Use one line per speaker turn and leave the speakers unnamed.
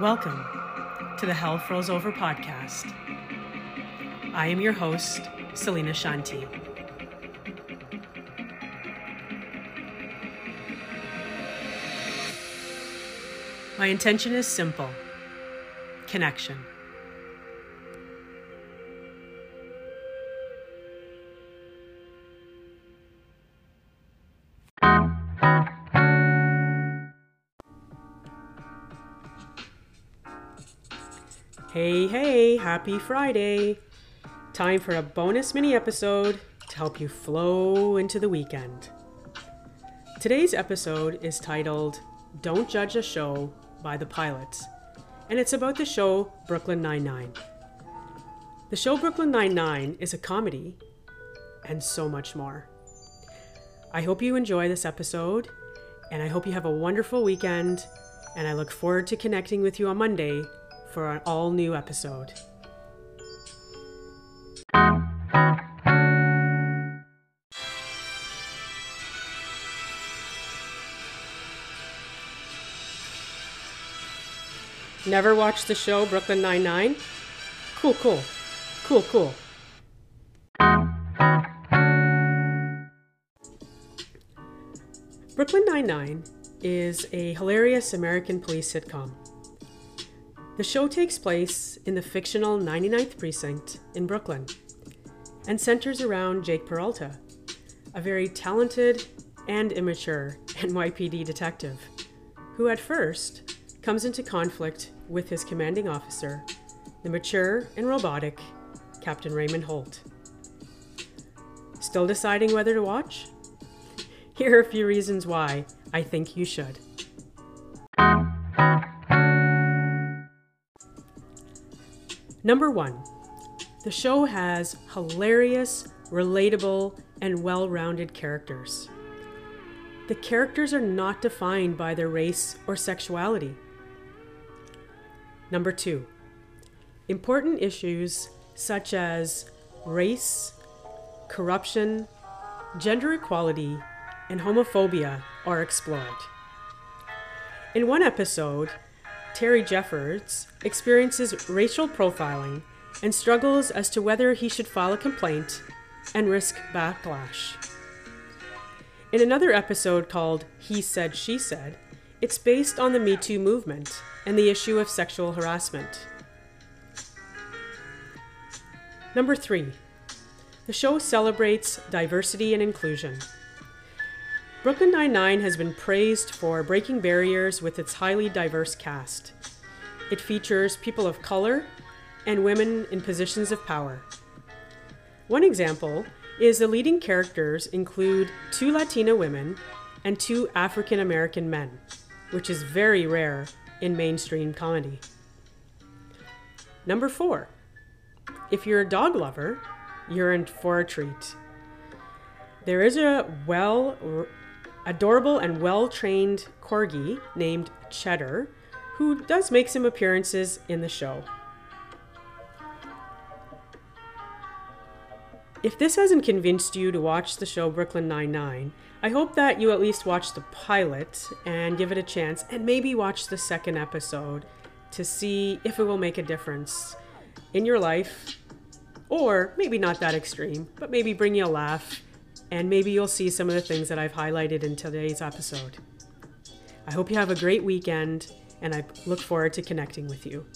Welcome to the Hell Froze Over podcast. I am your host, Celena Shanti. My intention is simple connection. Hey, hey, happy Friday! Time for a bonus mini episode to help you flow into the weekend. Today's episode is titled Don't Judge a Show by the Pilots, and it's about the show Brooklyn Nine-Nine. The show Brooklyn Nine-Nine is a comedy and so much more. I hope you enjoy this episode, and I hope you have a wonderful weekend, and I look forward to connecting with you on Monday for an all new episode. Never watched the show Brooklyn Nine-Nine? Cool, cool. Cool, cool. Brooklyn Nine-Nine is a hilarious American police sitcom. The show takes place in the fictional 99th Precinct in Brooklyn and centers around Jake Peralta, a very talented and immature NYPD detective who at first comes into conflict with his commanding officer, the mature and robotic Captain Raymond Holt. Still deciding whether to watch? Here are a few reasons why I think you should. Number one, the show has hilarious, relatable, and well rounded characters. The characters are not defined by their race or sexuality. Number two, important issues such as race, corruption, gender equality, and homophobia are explored. In one episode, Terry Jeffords experiences racial profiling and struggles as to whether he should file a complaint and risk backlash. In another episode called He Said, She Said, it's based on the Me Too movement and the issue of sexual harassment. Number three, the show celebrates diversity and inclusion. Brooklyn Nine-Nine has been praised for breaking barriers with its highly diverse cast. It features people of color and women in positions of power. One example is the leading characters include two Latina women and two African American men, which is very rare in mainstream comedy. Number four, if you're a dog lover, you're in for a treat. There is a well adorable and well trained corgi named Cheddar, who does make some appearances in the show. If this hasn't convinced you to watch the show Brooklyn Nine-Nine, I hope that you at least watch the pilot and give it a chance and maybe watch the second episode to see if it will make a difference in your life or maybe not that extreme, but maybe bring you a laugh and maybe you'll see some of the things that I've highlighted in today's episode. I hope you have a great weekend, and I look forward to connecting with you.